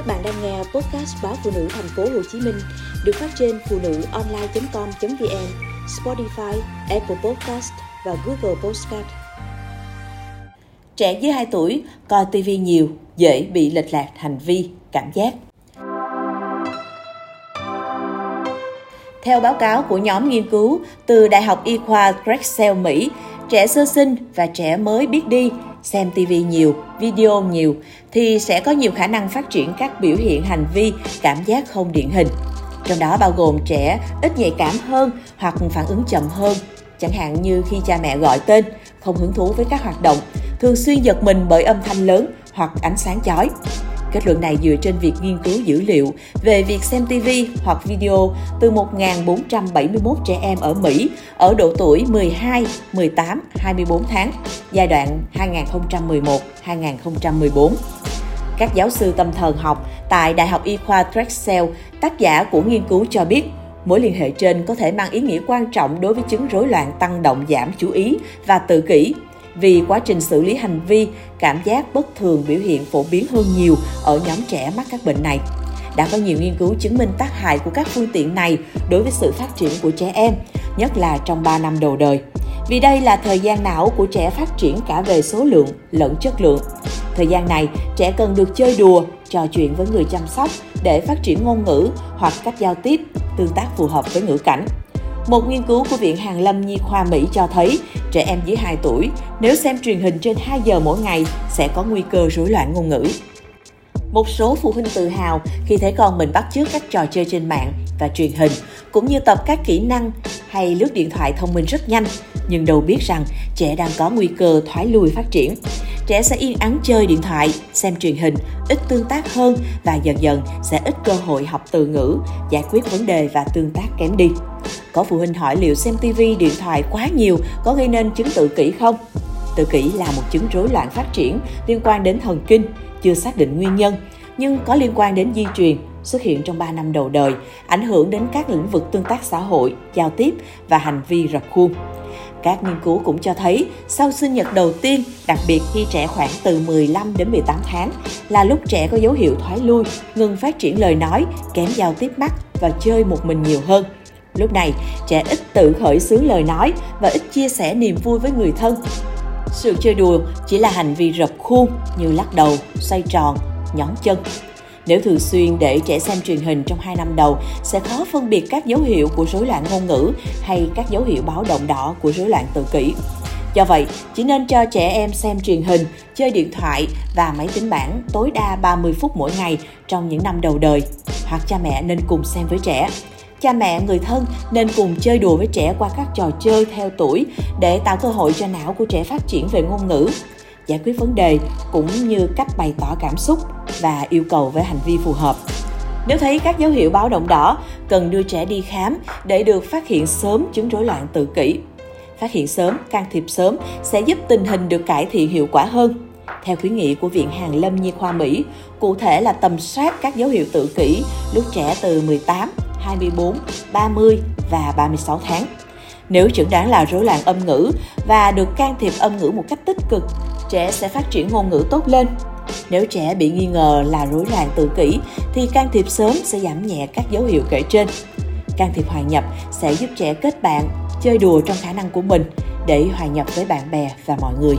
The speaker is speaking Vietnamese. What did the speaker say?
Các bạn đang nghe podcast báo phụ nữ thành phố Hồ Chí Minh được phát trên phụ nữ online.com.vn, Spotify, Apple Podcast và Google Podcast. Trẻ dưới 2 tuổi coi TV nhiều dễ bị lệch lạc hành vi, cảm giác. Theo báo cáo của nhóm nghiên cứu từ Đại học Y khoa Drexel, Mỹ, trẻ sơ sinh và trẻ mới biết đi xem TV nhiều, video nhiều thì sẽ có nhiều khả năng phát triển các biểu hiện hành vi, cảm giác không điển hình. Trong đó bao gồm trẻ ít nhạy cảm hơn hoặc phản ứng chậm hơn, chẳng hạn như khi cha mẹ gọi tên, không hứng thú với các hoạt động, thường xuyên giật mình bởi âm thanh lớn hoặc ánh sáng chói. Kết luận này dựa trên việc nghiên cứu dữ liệu về việc xem TV hoặc video từ 1.471 trẻ em ở Mỹ ở độ tuổi 12, 18, 24 tháng, giai đoạn 2011-2014. Các giáo sư tâm thần học tại Đại học Y khoa Drexel, tác giả của nghiên cứu cho biết, mối liên hệ trên có thể mang ý nghĩa quan trọng đối với chứng rối loạn tăng động giảm chú ý và tự kỷ vì quá trình xử lý hành vi, cảm giác bất thường biểu hiện phổ biến hơn nhiều ở nhóm trẻ mắc các bệnh này. Đã có nhiều nghiên cứu chứng minh tác hại của các phương tiện này đối với sự phát triển của trẻ em, nhất là trong 3 năm đầu đời. Vì đây là thời gian não của trẻ phát triển cả về số lượng lẫn chất lượng. Thời gian này, trẻ cần được chơi đùa, trò chuyện với người chăm sóc để phát triển ngôn ngữ hoặc cách giao tiếp, tương tác phù hợp với ngữ cảnh. Một nghiên cứu của Viện Hàn Lâm Nhi khoa Mỹ cho thấy trẻ em dưới 2 tuổi nếu xem truyền hình trên 2 giờ mỗi ngày sẽ có nguy cơ rối loạn ngôn ngữ. Một số phụ huynh tự hào khi thấy con mình bắt chước các trò chơi trên mạng và truyền hình, cũng như tập các kỹ năng hay lướt điện thoại thông minh rất nhanh, nhưng đâu biết rằng trẻ đang có nguy cơ thoái lui phát triển. Trẻ sẽ yên ắng chơi điện thoại, xem truyền hình, ít tương tác hơn và dần dần sẽ ít cơ hội học từ ngữ, giải quyết vấn đề và tương tác kém đi. Có phụ huynh hỏi liệu xem TV, điện thoại quá nhiều có gây nên chứng tự kỷ không? Tự kỷ là một chứng rối loạn phát triển liên quan đến thần kinh, chưa xác định nguyên nhân, nhưng có liên quan đến di truyền, xuất hiện trong 3 năm đầu đời, ảnh hưởng đến các lĩnh vực tương tác xã hội, giao tiếp và hành vi rập khuôn. Các nghiên cứu cũng cho thấy sau sinh nhật đầu tiên, đặc biệt khi trẻ khoảng từ 15 đến 18 tháng, là lúc trẻ có dấu hiệu thoái lui, ngừng phát triển lời nói, kém giao tiếp mắt và chơi một mình nhiều hơn. Lúc này, trẻ ít tự khởi xướng lời nói và ít chia sẻ niềm vui với người thân. Sự chơi đùa chỉ là hành vi rập khuôn như lắc đầu, xoay tròn, nhón chân. Nếu thường xuyên để trẻ xem truyền hình trong 2 năm đầu, sẽ khó phân biệt các dấu hiệu của rối loạn ngôn ngữ hay các dấu hiệu báo động đỏ của rối loạn tự kỷ. Do vậy, chỉ nên cho trẻ em xem truyền hình, chơi điện thoại và máy tính bảng tối đa 30 phút mỗi ngày trong những năm đầu đời. Hoặc cha mẹ nên cùng xem với trẻ. Cha mẹ, người thân nên cùng chơi đùa với trẻ qua các trò chơi theo tuổi để tạo cơ hội cho não của trẻ phát triển về ngôn ngữ, giải quyết vấn đề cũng như cách bày tỏ cảm xúc và yêu cầu với hành vi phù hợp. Nếu thấy các dấu hiệu báo động đỏ, cần đưa trẻ đi khám để được phát hiện sớm chứng rối loạn tự kỷ. Phát hiện sớm, can thiệp sớm sẽ giúp tình hình được cải thiện hiệu quả hơn. Theo khuyến nghị của Viện Hàn Lâm Nhi khoa Mỹ, cụ thể là tầm soát các dấu hiệu tự kỷ lúc trẻ từ 18 24, 30 và 36 tháng. Nếu chẩn đoán là rối loạn âm ngữ và được can thiệp âm ngữ một cách tích cực, trẻ sẽ phát triển ngôn ngữ tốt lên. Nếu trẻ bị nghi ngờ là rối loạn tự kỷ thì can thiệp sớm sẽ giảm nhẹ các dấu hiệu kể trên. Can thiệp hòa nhập sẽ giúp trẻ kết bạn, chơi đùa trong khả năng của mình để hòa nhập với bạn bè và mọi người.